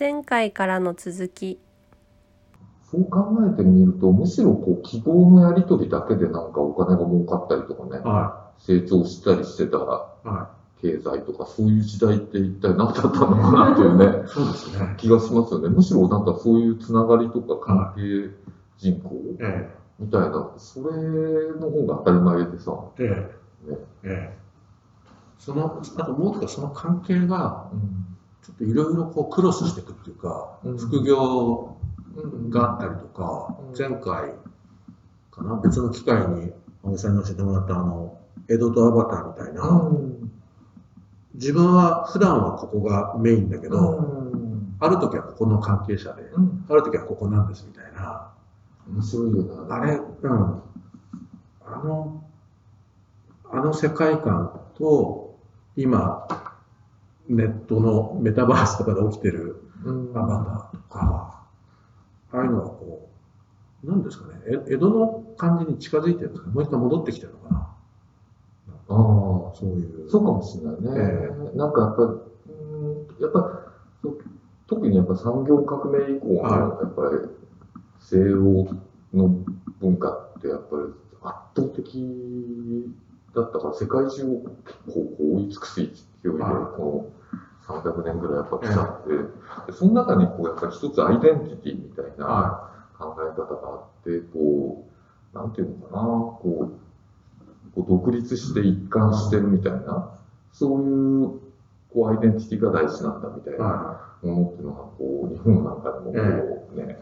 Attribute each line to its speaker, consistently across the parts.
Speaker 1: 前回からの続き
Speaker 2: そう考えてみると、むしろこう記号のやり取りだけでなんかお金が儲かったりとかね、
Speaker 3: は
Speaker 2: 成長したりしてた
Speaker 3: い。は
Speaker 2: 経済とか、そういう時代って一体何だったのかなっていうね、
Speaker 3: い。そうですね。
Speaker 2: 気がしますよね。むしろなんかそういうつながりとか関係人口
Speaker 3: え
Speaker 2: みたいな、それの方が当たり前でさ、
Speaker 3: え。え
Speaker 2: ね
Speaker 3: え。ええ。その、あともう一つその関係が、ちょっといろいろこうクロスしていくっていうか、
Speaker 2: うん。
Speaker 3: 副業があったりとか、
Speaker 2: うん。
Speaker 3: 前回かな、別の機会に青木さんに教えてもらったあの、江戸とアバターみたいな、
Speaker 2: うん。
Speaker 3: 自分は普段はここがメインだけど、
Speaker 2: うん。
Speaker 3: ある時はここの関係者で、
Speaker 2: うん。
Speaker 3: ある時はここなんですみたいな、
Speaker 2: 面白いよな。
Speaker 3: あれ、うん、あの、あの世界観と、今、ネットのメタバースとかで起きてる
Speaker 2: うん。
Speaker 3: アバターとか、ああいうのはこう、なんですかね、え江戸の感じに近づいてるんですかもう一回戻ってきてるのかな。
Speaker 2: ああ、
Speaker 3: そういう。
Speaker 2: そうかもしれないね。
Speaker 3: え
Speaker 2: なんかやっぱ、うんやっぱ特にやっぱ産業革命以降の、
Speaker 3: はい。
Speaker 2: やっぱり西欧の文化ってやっぱり圧倒的だったから、世界中をこう追い尽くす勢いで、
Speaker 3: はい
Speaker 2: この300年ぐらいやっぱ来ちゃって、でその中にこうやっぱり一つアイデンティティみたいな
Speaker 3: は
Speaker 2: 考え方があって、こう、なんていうのかな、こう、こう独立して一貫してるみたいな、そういうこうアイデンティティが大事なんだみたいな
Speaker 3: は
Speaker 2: ものっていうのが、こう、日本なんかでもこうね、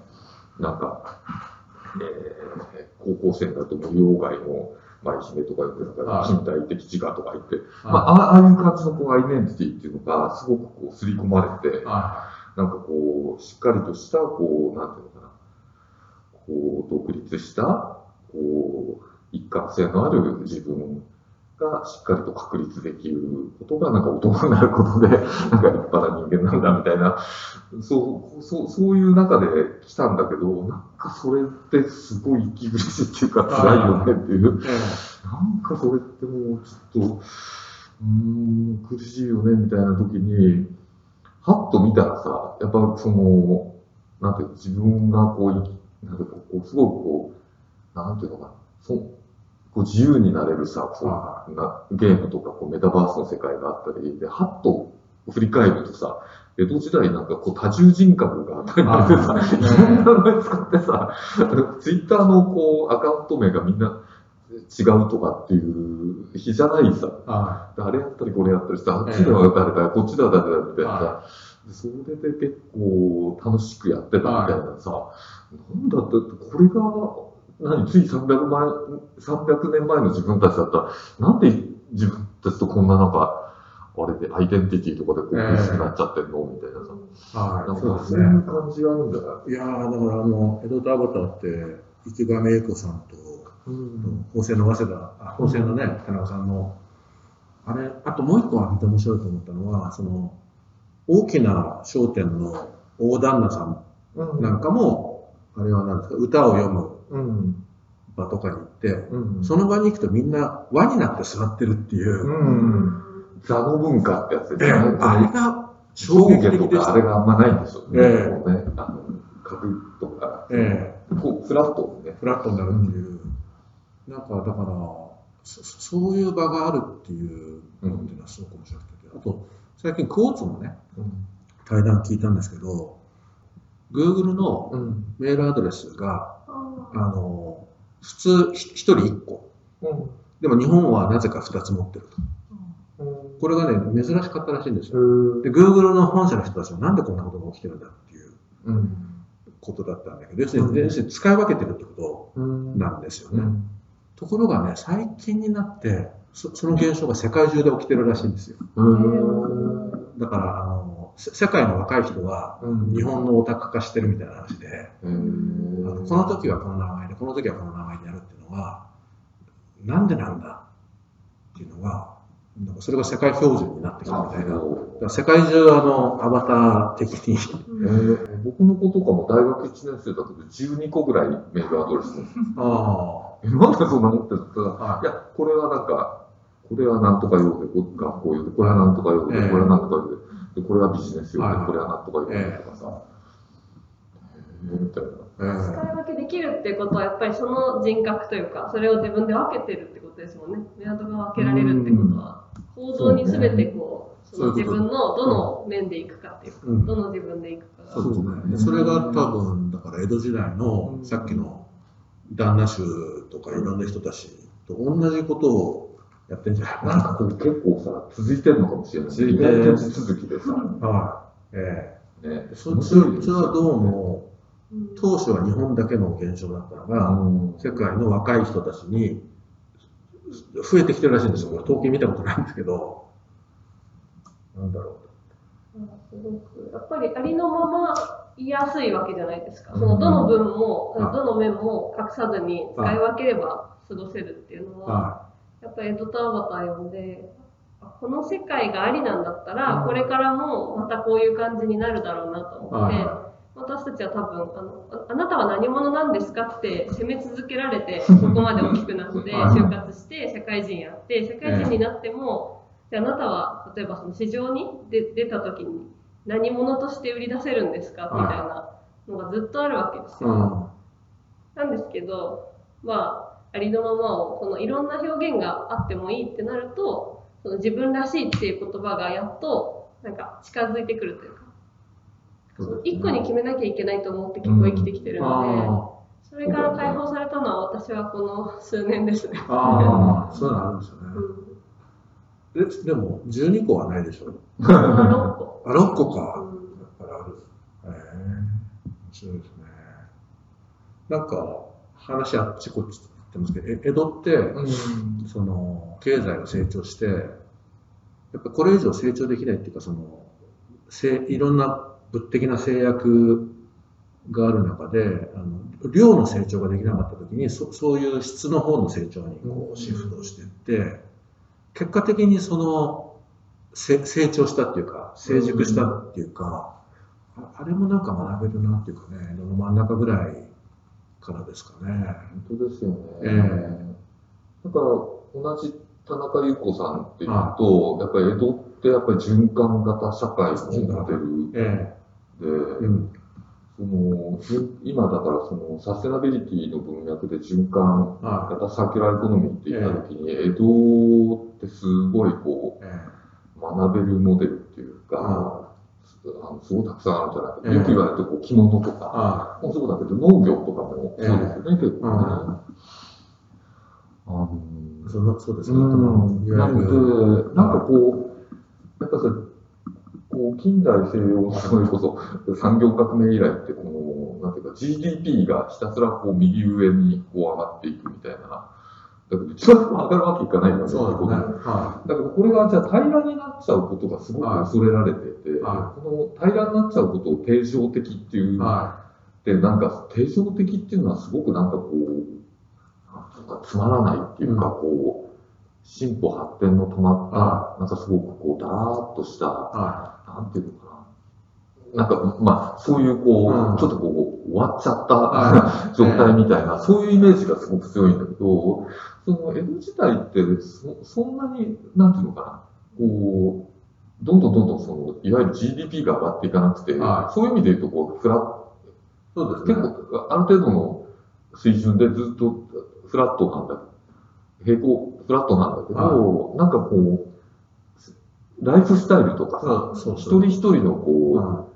Speaker 2: なんか、えー高校生だと無料街の舞姫とか言ってたから、
Speaker 3: はい。
Speaker 2: 近代的自我とか言って、
Speaker 3: い。
Speaker 2: まあ、あああいう感じのこうアイデンティティっていうのが、すごくこう、刷り込まれて、
Speaker 3: は
Speaker 2: なんかこう、しっかりとした、こう、なんていうのかな、こう、独立した、こう、一貫性のある自分がしっかりと確立できることが、なんか男になることで、なんか立派な人間なんだみたいな、そう、そう、そういう中で来たんだけど、なんかそれってすごい息苦しいっていうか辛いよねっていう。なんかそれってもうちょっと、うーん、苦しいよね、みたいな時に、はっと見たらさ、やっぱその、なんていうの、自分がこう、いなんていうのこう、すごくこう、なんていうのかな、そこう自由になれるさ、こ
Speaker 3: は
Speaker 2: うなゲームとかこうメタバースの世界があったり、で、はっと振り返るとさ、江戸時代なんかこう多重人格が当たり前でさ、
Speaker 3: はい
Speaker 2: いろんな名前使ってさ、ツイッターのこうアカウント名がみんな違うとかっていう日じゃないさ、あれやったりこれやったりさ、あっちでは誰だ、こっちでは誰だみたいなさそれで結構楽しくやってたみたいなさ、なんだって、これが、何、つい300前、300年前の自分たちだったら、なんで自分たちとこんななんか、あれでアイデンティティとかでこう苦しくなっちゃってんの？みたいなさ、
Speaker 3: い。は。
Speaker 2: ないん
Speaker 3: そうです
Speaker 2: かそういう
Speaker 3: ね。
Speaker 2: 感じがあるんじゃない
Speaker 3: いやー、だからあの、江戸とアバターって、池上英子さんと、
Speaker 2: うん
Speaker 3: 法政の早稲田、あ法政のね、田中さんの、あれ、あともう一個は見て面白いと思ったのは、その、大きな商店の大旦那さん
Speaker 2: うん
Speaker 3: なんかも、あれは何ですか、歌を読む
Speaker 2: うん。
Speaker 3: 場とかに行って、
Speaker 2: うん。
Speaker 3: その場に行くとみんな輪になって座ってるっていう、
Speaker 2: うん。座の文化ってやつでね。
Speaker 3: あれが衝撃。
Speaker 2: とかあれがあんまないんでしょうね。
Speaker 3: ええ
Speaker 2: こうねあの、とか、
Speaker 3: え
Speaker 2: こう、フラットにね。
Speaker 3: フラットになるっていう、なんかだからそ、そういう場があるっていうのっていうのはすごく面白くて、あと、最近クォーツのね、対談聞いたんですけど、Google の
Speaker 2: うん。
Speaker 3: メールアドレスが、あの、普通ひ一人一個。
Speaker 2: うん。
Speaker 3: でも日本はなぜか二つ持ってると。
Speaker 2: うん。
Speaker 3: これがね、珍しかったらしいんですよ。
Speaker 2: うん。
Speaker 3: で、Google の本社の人たちはなんでこんなことが起きてるんだっていう
Speaker 2: うん。
Speaker 3: ことだったんだけど、要するに、要するに使い分けてるってこ
Speaker 2: うん。
Speaker 3: となんですよね。
Speaker 2: うん。
Speaker 3: ところがね、最近になって、そその現象が世界中で起きてるらしいんですよ。
Speaker 2: うん。
Speaker 3: だから、あの、せ世界の若い人は、
Speaker 2: うん
Speaker 3: 日本のオタク化してるみたいな話で、
Speaker 2: う
Speaker 3: あ
Speaker 2: ん
Speaker 3: のこの時はこの名前で、この時はこの名前でやるっていうのは、なんでなんだっていうのが、なんかそれが世界標準になってきたみたいな。世界中あのアバター的に、
Speaker 2: えー。僕の子とかも大学1年生だけど12個ぐらいメールアドレス。
Speaker 3: あ
Speaker 2: えなんでそんな持ってるって言ったら、
Speaker 3: はい。
Speaker 2: い、や、これはなんか、これはなんとか用で、こ学校用で、これはなんとか用で、
Speaker 3: ええ。
Speaker 2: これはなんとか用で。でこれはビジネス用で、これはなんとか用でとかさ、えーみたいな。
Speaker 3: え
Speaker 1: 使い分けできるっていうことはやっぱりその人格というかそれを自分で分けてるってことですもんねメアドが分けられるってことは行動に全てこうその自分のどの面でいくかっていうか
Speaker 3: うん
Speaker 1: どの自分でいくかが
Speaker 3: そうですね。でそれが多分、だから江戸時代のさっきの旦那衆とかいろんな人たちと同じことをやってんじゃないかな。
Speaker 2: なんかこう結構さ、続いてるのかもしれない。
Speaker 3: 続いて
Speaker 2: 意外と手続きでさ、
Speaker 3: はい。え
Speaker 2: ね
Speaker 3: え。そっちそっちはどうも、
Speaker 1: うん
Speaker 3: 当初は日本だけの現象だったのが、
Speaker 2: うん
Speaker 3: 世界の若い人たちに増えてきてるらしいんですよ。これ統計見たことないんですけど。なんだろ
Speaker 1: すごくやっぱりありのまま言いやすいわけじゃないですか。
Speaker 2: うん
Speaker 1: そのどの分も、
Speaker 3: はい
Speaker 1: どの面も隠さずに使い分ければ過ごせるっていうの
Speaker 3: う。
Speaker 1: は、
Speaker 3: は
Speaker 1: やっぱり江戸とアバター読んで、あこの世界がありなんだったら、
Speaker 2: うん
Speaker 1: これからもまたこういう感じになるだろうなと
Speaker 3: い。
Speaker 1: 思って、たちは多分あのあ、あなたは何者なんですかって責め続けられて、ここまで大きくなって、
Speaker 3: はい
Speaker 1: 就活して、社会人やって、社会人になっても、じゃああなたは例えばその市場に出出た時に何者として売り出せるんですかみたいなのがずっとあるわけですよ。
Speaker 3: ん。
Speaker 1: なんですけど、まあ、ありのままを、そのいろんな表現があってもいいってなると、その自分らしいっていう言葉がやっと、なんか近づいてくるというか、その一個に決めなきゃいけないと思って結構生きてきてるので、
Speaker 3: あ
Speaker 1: それから解放されたのは私はこの数年ですね。
Speaker 3: あ。ああ。そういうのあるんですよね。
Speaker 1: うん。
Speaker 3: ででも、12個はないでしょ？
Speaker 1: まあ、6個。
Speaker 3: あ、6個
Speaker 1: う
Speaker 3: か。
Speaker 1: ん
Speaker 3: やっぱりある。へえ面白いですね。なんか、話あっちこっちって言ってますけど、え江戸って、
Speaker 2: うん
Speaker 3: その、経済が成長して、やっぱこれ以上成長できないっていうか、その、せいろんな物的な制約がある中で、あの量の成長ができなかった時にそ、そういう質の方の成長にこ
Speaker 2: う
Speaker 3: シフトしていって、結果的にその、せ成長したっていうか、成熟したっていうか、ああれもなんか学べるなっていうかね、江戸の真ん中ぐらいからですかね。
Speaker 2: 本当ですよね。
Speaker 3: え
Speaker 2: だから、同じ田中優子さんっていうと、やっぱり江戸ってやっぱり循環型社会のモデル
Speaker 3: え
Speaker 2: で、
Speaker 3: えうん。
Speaker 2: そのじ今だからそのサステナビリティの文脈で循環
Speaker 3: は
Speaker 2: 型サーキュラーエコノミーって言った時に、江戸ってすごいこう学べるモデルっていうか、
Speaker 3: うん
Speaker 2: あのすごいたくさんあるんじゃないか、
Speaker 3: ええ。
Speaker 2: よく言われてこう着物と
Speaker 3: え
Speaker 2: か、
Speaker 3: は
Speaker 2: もうそうだけど農業とかもそうですよね、結構ね。
Speaker 3: うん。
Speaker 2: あの
Speaker 3: い。そうですね。
Speaker 2: なので、なんかこう、やっぱさ、こう近代西洋のそれこそ産業革命以来ってこの、なんていうか GDP がひたすらこう右上にこう上がっていくみたいな。だけど、一番上がるわけいかないんだよ
Speaker 3: そうね。は
Speaker 2: だからこれがじゃあ平らになっちゃうことがすごく恐れられてて、
Speaker 3: は
Speaker 2: この平らになっちゃうことを定常的ってい
Speaker 3: い。
Speaker 2: う
Speaker 3: は
Speaker 2: で、なんか、定常的っていうのはすごくなんかこう、なんかつまらないっていうか、こう、進歩発展の止まった、なんかすごくこう、だらーっとした、なんていうのかな。なんか、まあ、そういうこう、
Speaker 3: うん
Speaker 2: ちょっとこう、終わっちゃった、
Speaker 3: は
Speaker 2: 状態みたいな、そういうイメージがすごく強いんだけど、その江戸時代ってそ、そんなに、なんていうのかな、こう、どんどんどんどんその、いわゆる GDP が上がっていかなくて、
Speaker 3: はい
Speaker 2: そういう意味で言うと、こう、フラ。
Speaker 3: そうですね。
Speaker 2: 結構、ある程度の水準でずっとフラットなんだ、平行、フラットなんだけど、なんかこう、ライフスタイルとかさ、
Speaker 3: そうそう。
Speaker 2: 一人一人のこう、
Speaker 3: は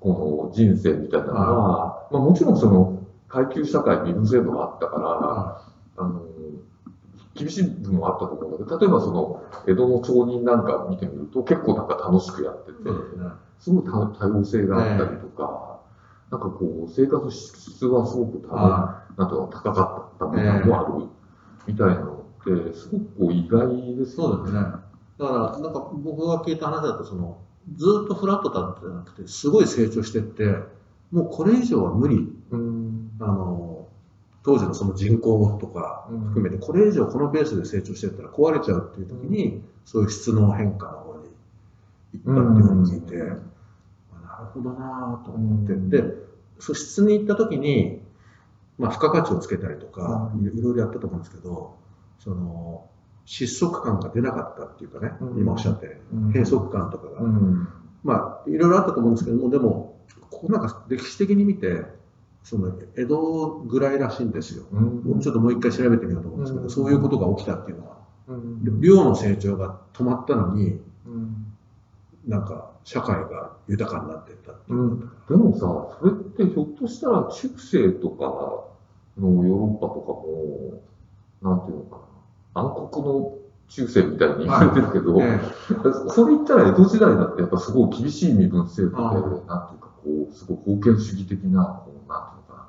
Speaker 2: この人生みたいなのは、まあもちろんその階級社会身分制度があったから、
Speaker 3: は
Speaker 2: あの、厳しい部分もあったと思うんだけど、例えばその江戸の町人なんか見てみると結構なんか楽しくやってて
Speaker 3: す
Speaker 2: ごい多多様性があったりとか、なんかこう、生活質はすごく高,、
Speaker 3: は
Speaker 2: なんとか高かった部分もあるみたいなのって、すごくこう意外ですよ
Speaker 3: そうですね。だから、なんか僕が聞いた話だと、その、ずっとフラットだったんじゃなくて、すごい成長してって、もうこれ以上は無理。
Speaker 2: うん。
Speaker 3: あの、当時のその人口とか含めて、これ以上このベースで成長していったら壊れちゃうっていう時に、そういう質の変化の方に行ったっていうふうに聞いて、あなるほどなぁと思って、
Speaker 2: うん
Speaker 3: で、そう質に行った時に、まあ、付加価値をつけたりとか、
Speaker 2: うん。
Speaker 3: いろいろやったと思うんですけど、その、失速感が出なかったっていうかね、
Speaker 2: うん。
Speaker 3: 今おっしゃったように、
Speaker 2: うん。
Speaker 3: 閉塞感とかが。
Speaker 2: うん。
Speaker 3: まあ、いろいろあったと思うんですけども、でも、こうなんか歴史的に見て、その江戸ぐらいらしいんですよ。
Speaker 2: うん。
Speaker 3: ちょっともう一回調べてみようと思うんですけど、
Speaker 2: うん。
Speaker 3: そういうことが起きたっていうのは、
Speaker 2: うん。
Speaker 3: で量の成長が止まったのに、
Speaker 2: うん。
Speaker 3: なんか社会が豊かになっていったっていう。
Speaker 2: うん。でもさ、それってひょっとしたら中世とかのヨーロッパとかも、なんていうのかな、暗黒の中世みたいに言われてるけど、
Speaker 3: え
Speaker 2: それ言ったら江戸時代だってやっぱすごい厳しい身分制度で、なんていうかこう、すごい封建主義的な、こうなんていうのかな、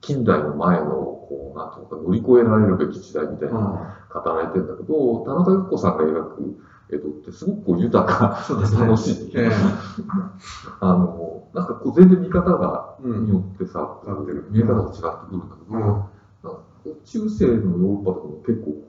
Speaker 2: 近代の前の、こう、なんていうのか、乗り越えられるべき時代みたい
Speaker 3: え
Speaker 2: な語られてるんだけど、田中由子さんが描く江戸ってすごくこう豊か
Speaker 3: そうですね
Speaker 2: 楽しい。
Speaker 3: ええ。
Speaker 2: あの、なんかこう全然見方が、
Speaker 3: うん。
Speaker 2: によってさ、
Speaker 3: 変わってる。
Speaker 2: 見え方が違ってくるんだけど、
Speaker 3: うん
Speaker 2: 中世のヨーロッパとかも結構こ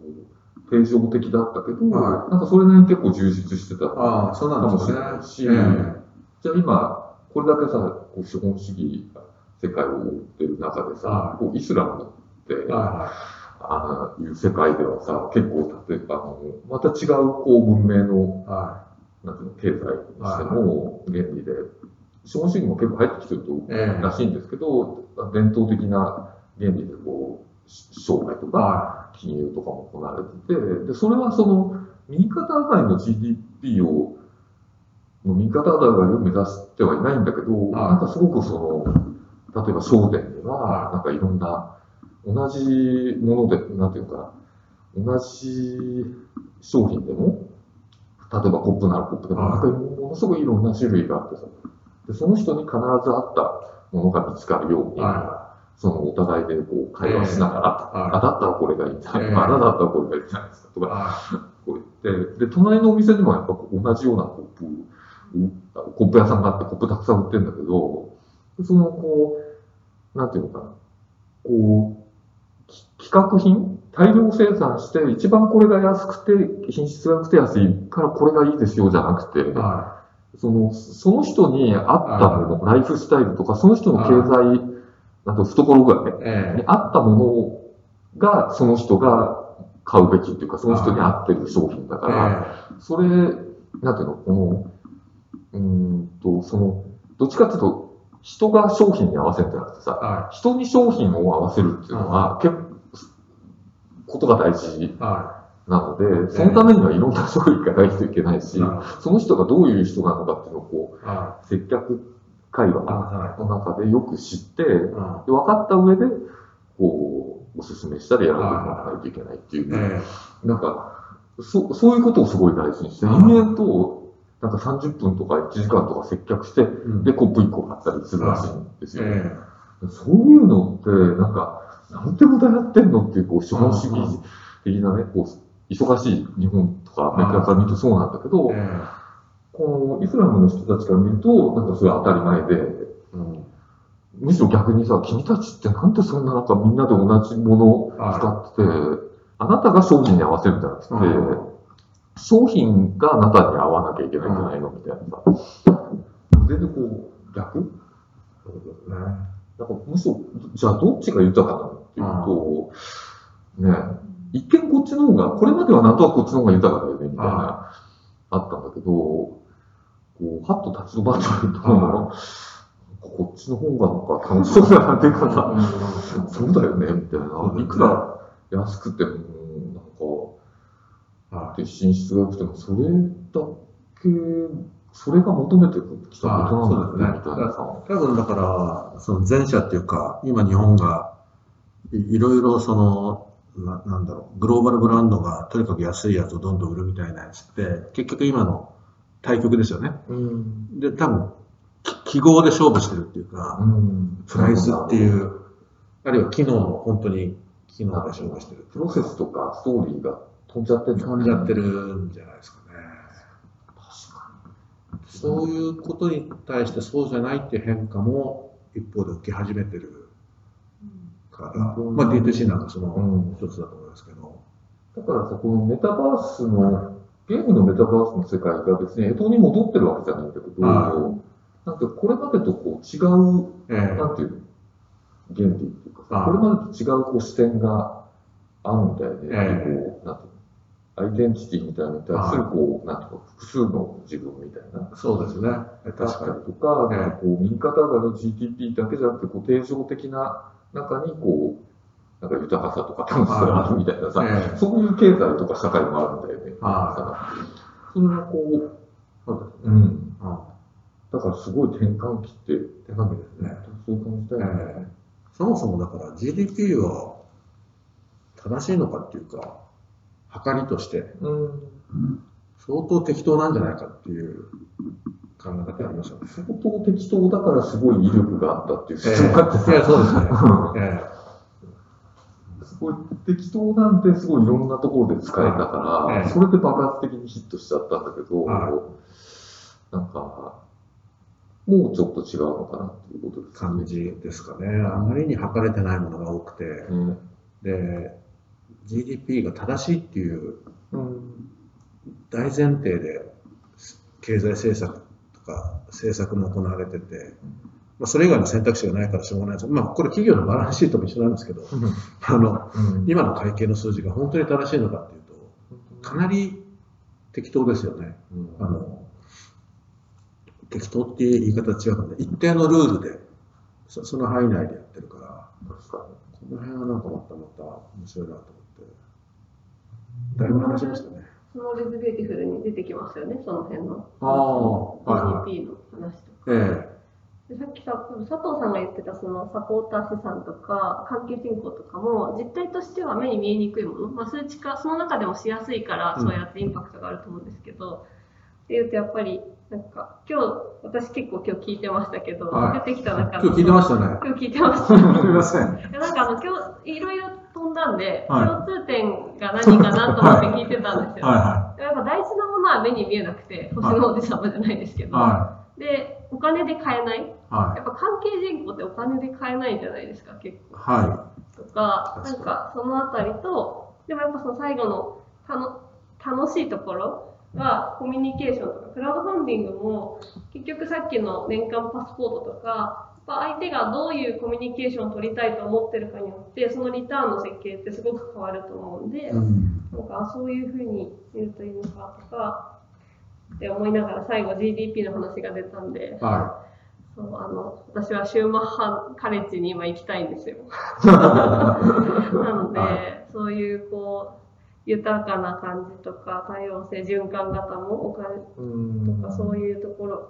Speaker 2: う、平常的だったけど、
Speaker 3: は
Speaker 2: なんかそれなりに結構充実してた。か
Speaker 3: ああ、そうなんです
Speaker 2: もしれ
Speaker 3: ね。
Speaker 2: ないし、
Speaker 3: ええ。
Speaker 2: じゃあ今、これだけさ、こう資本主義が世界を覆ってる中でさ、
Speaker 3: は
Speaker 2: こうイスラムって、
Speaker 3: は
Speaker 2: ああいう世界ではさ、結構例えばあの、また違うこう文明の
Speaker 3: い。は
Speaker 2: なんていうの経済にしても原理で、資本主義も結構入ってきてると
Speaker 3: ええ。
Speaker 2: らしいんですけど、伝統的な原理でこ商売と
Speaker 3: い。
Speaker 2: か
Speaker 3: は
Speaker 2: 金融とかも行われてて、で、それはその、右肩上がりの GDP を、右肩上がりを目指してはいないんだけど、
Speaker 3: はい
Speaker 2: なんかすごくその、例えば商店では
Speaker 3: は、
Speaker 2: なんかいろんな、同じもので、なんていうのかな、同じ商品でも、例えばコップならコップでも、
Speaker 3: はい
Speaker 2: なんかものすごいいろんな種類があってさ、でその人に必ず合ったものが見つかるよう
Speaker 3: い。
Speaker 2: に、
Speaker 3: は
Speaker 2: そのお互いでこう会話しながら、
Speaker 3: はい
Speaker 2: あ、だったらこれがいいん。じゃない、
Speaker 3: ええ
Speaker 2: あ、だったらこれがいいんじゃないですかと
Speaker 3: い。
Speaker 2: か、
Speaker 3: は
Speaker 2: こう言って、で、隣のお店にもやっぱ同じようなコップ、うんコップ屋さんがあってコップたくさん売ってるんだけど、そのこう、なんていうのかな、こう、き企画品大量生産して、一番これが安くて、品質が良くて安いからこれがいいですよじゃなくて、その、その人に合ったもの、ライフスタイルとか、その人の経済、なんと懐がね、
Speaker 3: い。え
Speaker 2: に合ったものが、その人が買うべきっていうか、その人に合ってる商品だ
Speaker 3: え。
Speaker 2: から、それ、なんていうの、この、うーんと、その、どっちかっていうと、人が商品に合わせるんじゃなくてさ、
Speaker 3: は
Speaker 2: 人に商品を合わせるっていうのは、結構、ことが大事なので、そのためにはいろんな商品がないといけないしその人がどういう人なのかっていうのをこう、接客会話の中でよく知って、分かった上で、こう、おすすめしたり選んでもらわないといけないっていう、
Speaker 3: え
Speaker 2: なんか、そそういうことをすごい大事にして、
Speaker 3: うん。
Speaker 2: 人間と、なんか30分とか1時間とか接客して、
Speaker 3: え。うん。
Speaker 2: で、コップ1個買ったりするらしいんですよ。
Speaker 3: え
Speaker 2: そういうのって、なんか、なんて無駄やってんのっていう、こう、資本主義的なね、こう、忙しい日本とかアメリカから見るとそうなんだけど
Speaker 3: え。、え
Speaker 2: このイスラムの人たちから見ると、なんかそれは当たり前で、
Speaker 3: え。うん。
Speaker 2: むしろ逆にさ、君たちってなんでそんななんかみんなで同じものを使ってて、あなたが商品に合わせるんじゃなくて、
Speaker 3: うん
Speaker 2: 商品があなたに合わなきゃいけないんじゃないのみたいなさ。全然こう、逆？
Speaker 3: そういうことね。
Speaker 2: なんかむしろ、じゃあどっちが豊かなのっていうと、ね、一見こっちの方が、これまではなんとなくこっちの方が豊かだよね、みたいな、あったんだけど、こう、はっと立ち止まってみると、こっちの方がなんか楽しそうだなっていうかさ、そうだよね、みたいな。いくら安くても、なんか、
Speaker 3: は
Speaker 2: で品質が良くても、それだけ、それが求めてきたことなんだよね、みたいなさ。
Speaker 3: い。多分だから、その前者っていうか、今日本がいいろいろその、ななんだろう、グローバルブランドがとにかく安いやつをどんどん売るみたいなやつって、結局今の対局ですよね。
Speaker 2: うん。
Speaker 3: で、多分、き記号で勝負してるっていうか、
Speaker 2: うん。
Speaker 3: プライスっていう、あるいは機能の本当に機能で勝負してる。
Speaker 2: プロセスとかストーリーが飛んじゃってる
Speaker 3: 飛んじゃってるんじゃないですかね。
Speaker 2: 確か
Speaker 3: そういうことに対してそうじゃないっていう変化も一方で受け始めてるから、
Speaker 2: うん
Speaker 3: まあ D2C なんかその
Speaker 2: うん
Speaker 3: 一つだと思いますけど、
Speaker 2: に。だからさ、このメタバースの、ゲームのメタバースの世界が別に江戸に戻ってるわけじゃないんだけど、
Speaker 3: は
Speaker 2: なんかこれまでとこう違う、
Speaker 3: ええ。
Speaker 2: なんていうの、原理っていうかさ、
Speaker 3: はい。
Speaker 2: これまでと違うこう視点があるんだよね。
Speaker 3: ええ。
Speaker 2: こうなんていうの？アイデンティティみたいなのに対する、こう、なんていうか、複数の自分みたいな。
Speaker 3: そうですね。
Speaker 2: だ
Speaker 3: 確か
Speaker 2: ったりとか、
Speaker 3: ええ
Speaker 2: なんかこう、右肩上がりの GDP だけじゃなくて、こう、定常的な中に、こう、なんか豊かさとか楽しさがあるみたいなさ、
Speaker 3: ええ
Speaker 2: そういう経済とか社会もあるんだよね。
Speaker 3: は
Speaker 2: それがこう、
Speaker 3: そうです
Speaker 2: うん。
Speaker 3: うん
Speaker 2: だからすごい転換期って、
Speaker 3: 手紙ですね。
Speaker 2: そういう感じだよね。
Speaker 3: ええそもそもだから GDP は正しいのかっていうか、測りとして
Speaker 2: うん。
Speaker 3: 相当適当なんじゃないかっていう考え方ありますよね。
Speaker 2: 相当適当だからすごい威力があったっていう
Speaker 3: ええ
Speaker 2: 主張があってさ
Speaker 3: いや、そうですね。え
Speaker 2: すごい適当なんですごいいろんなところで使えたから、
Speaker 3: ええ
Speaker 2: それで爆発的にヒットしちゃったんだけど、
Speaker 3: は
Speaker 2: なんか、もうちょっと違うのかなっていうことです
Speaker 3: え感じですかね。あまりに測れてないものが多くて、
Speaker 2: ね。
Speaker 3: で、GDP が正しいっていう
Speaker 2: うん。
Speaker 3: 大前提で経済政策とか政策も行われてて、まあ、それ以外の選択肢がないからしょうがないです。まあ、これ企業のバランスシートも一緒なんですけど、あの、
Speaker 2: うん
Speaker 3: 今の会計の数字が本当に正しいのかっていうと、かなり適当ですよね。
Speaker 2: うん
Speaker 3: あの、適当っていう言い方は違うかもね。一定のルールで、そその範囲内でやってるから、
Speaker 2: 確か
Speaker 3: この辺はなんかまたまた面白いなと思って。だいぶ話しましたね。
Speaker 1: スモール・イズ・ビューティフルに出てきますよね、その辺の。
Speaker 3: ああ、はいはい。
Speaker 1: GDP の話とか。
Speaker 3: え
Speaker 1: でさっきさ佐藤さんが言ってたそのサポーター資産とか関係人口とかも実態としては目に見えにくいもの、まあ、数値化その中でもしやすいから
Speaker 3: うん。
Speaker 1: そうやってインパクトがあると思うんですけど、っていうとやっぱりなんか今日私結構今日聞いてましたけど、
Speaker 3: はい。
Speaker 1: 出てきた中
Speaker 3: え今日聞いてましたね。
Speaker 1: 今日聞いてました。
Speaker 3: すみません。
Speaker 1: なんかあの今日いろいろ飛んだんで、
Speaker 3: はい。
Speaker 1: 共通点が何かなと思って聞いてたんですよ、
Speaker 3: は
Speaker 1: やっぱ大事なものは目に見えなくて星の王子様じゃないですけ
Speaker 3: い
Speaker 1: ど、
Speaker 3: は
Speaker 1: でお金で買えない？
Speaker 3: い。は
Speaker 1: やっぱ関係人口ってお金で買えないじゃないですか、結構。
Speaker 3: い。は
Speaker 1: とか、なんかそのあたりと、でもやっぱその最後のたの楽しいところはコミュニケーションとか、クラウドファンディングも結局さっきの年間パスポートとか、相手がどういうコミュニケーションを取りたいと思ってるかによって、そのリターンの設計ってすごく変わると思うんで、
Speaker 3: い。うん。
Speaker 1: なんかあそういうふうに言うといいのかとか、って思いながら最後 GDP の話が出たんで、
Speaker 3: は
Speaker 1: そうあの私はシューマッハカレッジに今行きたいんですよ。なので、
Speaker 3: は
Speaker 1: そういうこう豊かな感じとか多様性循環型もお金
Speaker 2: うん
Speaker 1: とかそういうところ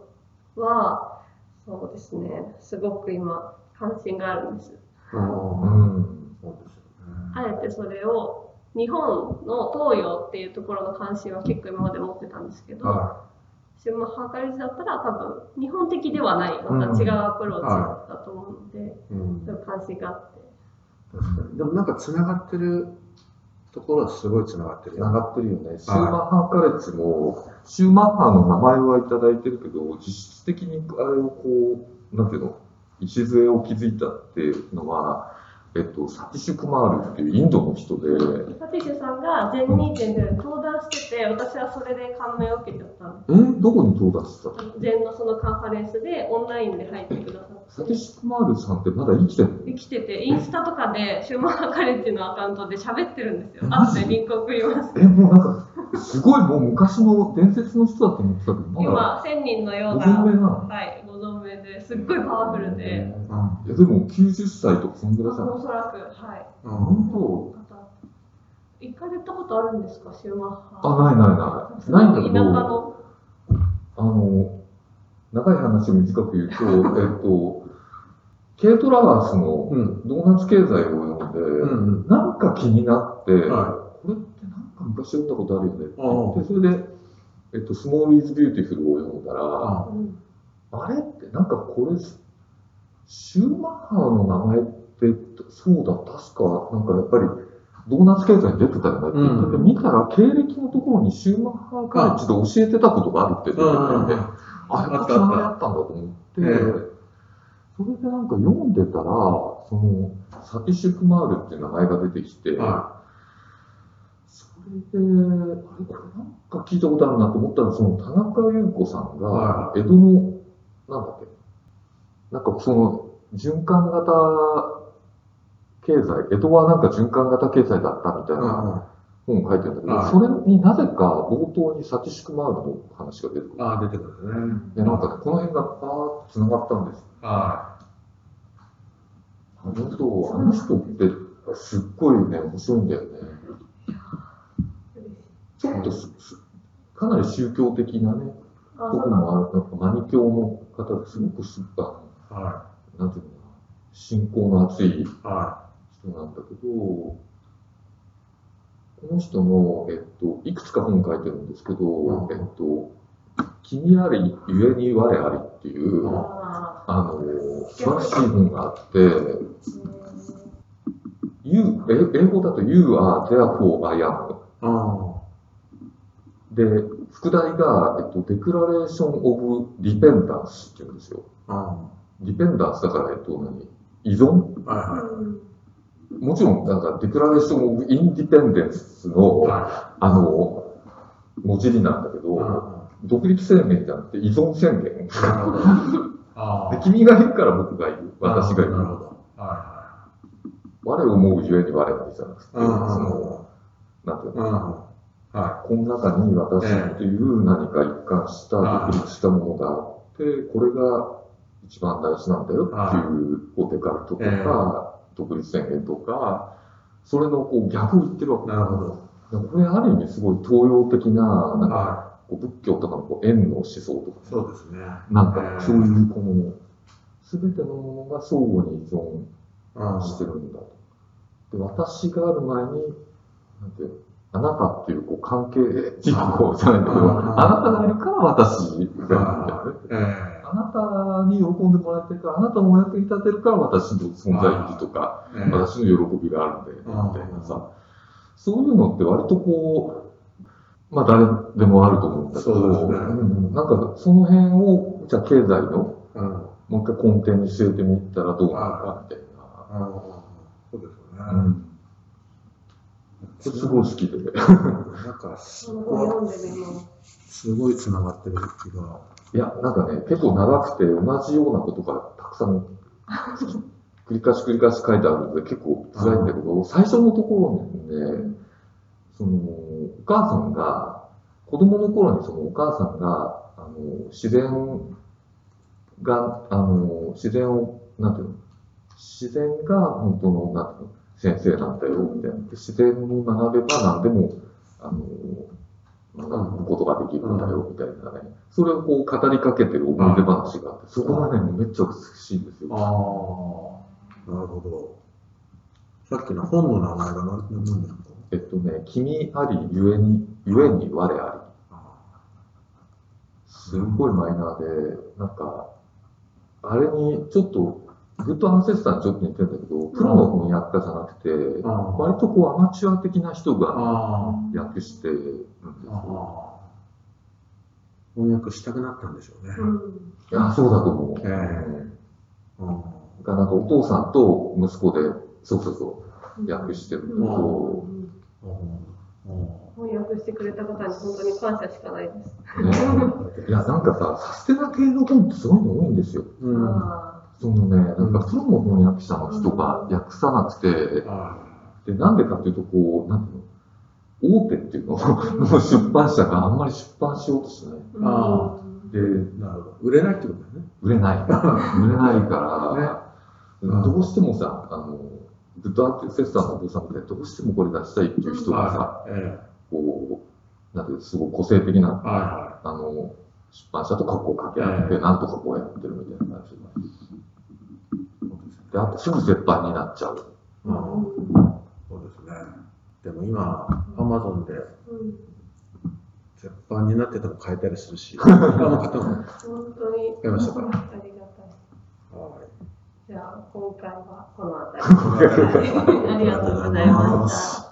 Speaker 1: はそうですねすごく今関心があるんです。
Speaker 3: そうです。
Speaker 1: あえてそれを日本の東洋っていうところの関心は結構今まで持ってたんですけど、
Speaker 3: は
Speaker 1: シューマッハカレッジだったら多分日本的ではないまた違うアプローチだと思うので、
Speaker 3: い。うん。
Speaker 1: そういう関心があって。
Speaker 3: 確かに。でもなんか繋がってるところはすごい繋がってる
Speaker 2: つながってるよね。シューマッハカレッジも、シューマッハの名前はいただいてるけど、実質的にあれをこう、なんていうの、礎を築いたっていうのは、えっと、サティシュクマールっていうインドの人で、
Speaker 1: パティシュさんが全2.0に登壇してて、私はそれで感銘を受けちゃったんで
Speaker 2: え？どこに到達した？の
Speaker 1: す。全のそのカンファレンスでオンラインで入ってくださって。
Speaker 2: サティシュクマールさんってまだ生きてるの？
Speaker 1: 生きてて、インスタとかでシューマンハカレッジのアカウントで喋ってるんですよ。後でリンク送ります。
Speaker 2: え、もうなんか、すごいもう昔の伝説の人だと思ってたけど、
Speaker 1: 今、1000人のよう
Speaker 2: ご存命
Speaker 1: な、はい、ご存命ですっごいパワフルで、
Speaker 3: うん。
Speaker 2: いやでも90歳とかそんぐらいじゃない？
Speaker 1: おそらく、はい。
Speaker 3: うん。
Speaker 2: 本
Speaker 1: 方一回出たことあるんですか、シューマッハ。
Speaker 2: 当あ、ないないない。ないんだけ
Speaker 1: 田舎
Speaker 2: ど、
Speaker 1: の。
Speaker 2: あの、長い話を短く言うと、えっと、ケイト・ラワースの
Speaker 3: うん。
Speaker 2: ドーナツ経済を読んで、
Speaker 3: うん。
Speaker 2: なんか気になって、
Speaker 3: は
Speaker 2: これってなんか昔読んだことあるよねって
Speaker 3: ああ
Speaker 2: 言って、それで、えっと、スモール・イズ・ビューティフルを読んだら、
Speaker 3: あ
Speaker 1: うん
Speaker 2: あれってなんかこれ、シューマッハの名前って、そうだ、確か、なんかやっぱり、ドーナツ経済に出てたよねって言ってて、
Speaker 3: うん。
Speaker 2: 見たら経歴のところにシューマッハカレッジで教えてたことがあるって出てて、
Speaker 3: うんうん。
Speaker 2: あ、やっぱつながりあったんだと思って、
Speaker 3: ええ。
Speaker 2: それでなんか読んでたら、その、サティシュクマールっていう名前が出てきて、
Speaker 3: は
Speaker 2: それで、あれ、これなんか聞いたことあるなと思ったら、その田中優子さんが
Speaker 3: は、
Speaker 2: 江戸の、なんだっけ、なんかその、循環型経済、江戸はなんか循環型経済だったみたいな本を書いてるんだけど、
Speaker 3: はい
Speaker 2: それになぜか冒頭にサティシュクマールの話が出てくる。
Speaker 3: ああ、出てくるね。
Speaker 2: で、なんかね、この辺がパーッと繋がったんです。
Speaker 3: は
Speaker 2: あの人、あの人ってすっごいね、面白いんだよね。ちょっとすすかなり宗教的なね、
Speaker 1: あ
Speaker 2: とこもある、なんかマニ教の方ですごくすっあ
Speaker 3: い。は
Speaker 2: のなんていうのかな、信仰の熱い
Speaker 3: い。は
Speaker 2: 人なんだけど、この人の、えっと、いくつか本書いてるんですけど、
Speaker 3: うん
Speaker 2: えっと、君あり、ゆえに我ありっていう、
Speaker 3: うん
Speaker 1: あ
Speaker 2: あの、素晴らしい本があって、
Speaker 1: ー
Speaker 2: You え英語だと You are therefore I am。で、副題が、えっと、Declaration of Dependence っていうんですよ。
Speaker 3: あ。あ
Speaker 2: ディペンダンスだから、えっと、何？依存？
Speaker 3: あ。はいは
Speaker 2: もちろん、なんか、デクラレーション・オブ・インディペンデンスの、あの、文字になんだけ
Speaker 3: い。
Speaker 2: ど、
Speaker 3: あ
Speaker 2: 独立宣言じゃなくて依存宣言。で。君がいるから僕がいる。私がいる。
Speaker 3: なるほど。は
Speaker 2: 我を思うゆえに我がいるじゃなくて。その、なんていうの、
Speaker 3: うん。は
Speaker 2: この中に私という何か一貫した独立したものがあって、これが一番大事なんだよっていう、こうデカルトと
Speaker 3: ええ
Speaker 2: か、独立宣言とか、それのこう逆を言ってるわ
Speaker 3: い。
Speaker 2: け。
Speaker 3: なるほど。
Speaker 2: これある意味すごい東洋的な、なんか
Speaker 3: は
Speaker 2: こう仏教とかのこう縁の思想とか
Speaker 3: い。、そうですね。
Speaker 2: なん
Speaker 3: ええ
Speaker 2: かそういうこの、すべてのものが相互に依存
Speaker 3: うん。
Speaker 2: してるんだと。で、私がある前に、なんてあなたっていうこう関係人口じゃないんだけど、
Speaker 3: うん
Speaker 2: あなたがいるから私がいるみたいなあなたに喜んでもらえてるから、あなたのお役に立てるから私の存在意義とか、
Speaker 3: え。ええ。
Speaker 2: 私の喜びがあるんだよね、
Speaker 3: うん
Speaker 2: みたいなさ。そういうのって割とこう、まあ誰でもあると思うんだけど、
Speaker 3: そう
Speaker 2: んなんかその辺を、じゃあ経済の
Speaker 3: うん。うん。
Speaker 2: もう一回根底に据えてみたらどうなるかみたいな。
Speaker 3: そうです
Speaker 2: すごい好きで。
Speaker 3: なんか、すごい
Speaker 1: す。
Speaker 3: すごい繋がってる気が。
Speaker 2: いいや、なんかね、結構長くて同じようなことがたくさん繰り返し繰り返し書いてあるので結構辛いんだけど、最初のところにね、その、お母さんが、子供の頃にそのお母さんが、あの、自然が、あの、自然を、なんていうの？自然が本当の、なんていうの？先生なんだよ、みたいな。自然に学べば何でも、あの、ことができるんだよ、みたいなね。それをこう語りかけてる思い出話があって、そこがね、めっちゃ美しいんですよ。
Speaker 3: ああ、なるほど。さっきの本の名前が何何ですか？
Speaker 2: えっとね、君あり、ゆえに、ゆえに我あり。
Speaker 3: あ
Speaker 2: すごいマイナーで、なんか、あれにちょっと、グッドアンセスターにちょっと似てるんだけど、プロの翻訳家じゃなくて、
Speaker 3: あ
Speaker 2: 割とこうアマチュア的な人が
Speaker 3: あ
Speaker 2: 訳してるんです
Speaker 3: あ
Speaker 2: よ。
Speaker 3: あ翻訳したくなったんでしょうね。
Speaker 1: うん。
Speaker 2: いや、そうだと思う。
Speaker 3: ええ
Speaker 2: うん
Speaker 3: うん
Speaker 2: だからなんかお父さんと息子で、そうそうそう、訳してるんだけど、
Speaker 1: うん
Speaker 3: うん
Speaker 1: 翻訳してくれた方に本当に感謝しかないです。
Speaker 2: ね、いや、なんかさ、サステナ系の本ってすごいの多いんですよ。
Speaker 3: うん
Speaker 1: あ
Speaker 2: そのね、なんかプロの翻訳者の人が訳さなくて、
Speaker 3: あ
Speaker 2: で、なんでかっていうと、こう、なんていうの、大手っていうの？の出版社があんまり出版しようとしない。
Speaker 1: ー
Speaker 3: あ
Speaker 2: で、
Speaker 3: なるほど。売れないってことだよね。
Speaker 2: 売れない。売れないから、
Speaker 3: ね。
Speaker 2: どうしてもさ、あの、グッドアーティセスターのお父さんみたいにどうしてもこれ出したいっていう人がさ、
Speaker 3: はい。え
Speaker 2: こう、なんていうの？すごい個性的
Speaker 3: え
Speaker 2: な、
Speaker 3: は
Speaker 2: あの、出版社と格好を掛け合って、
Speaker 3: ええ。
Speaker 2: なんとかこうやってるみたいな感じで。
Speaker 3: いはい。そうですね
Speaker 2: で、あとすぐ絶版になっちゃう。
Speaker 3: うんそうですね。でも今、アマゾンで
Speaker 1: うん
Speaker 3: 絶版になってても買えたりするし、他の方も。
Speaker 1: 本当に
Speaker 3: 買いましたか？
Speaker 1: ありがたい。
Speaker 3: はい
Speaker 1: じゃあ今回はこの辺りで ありがとうございました。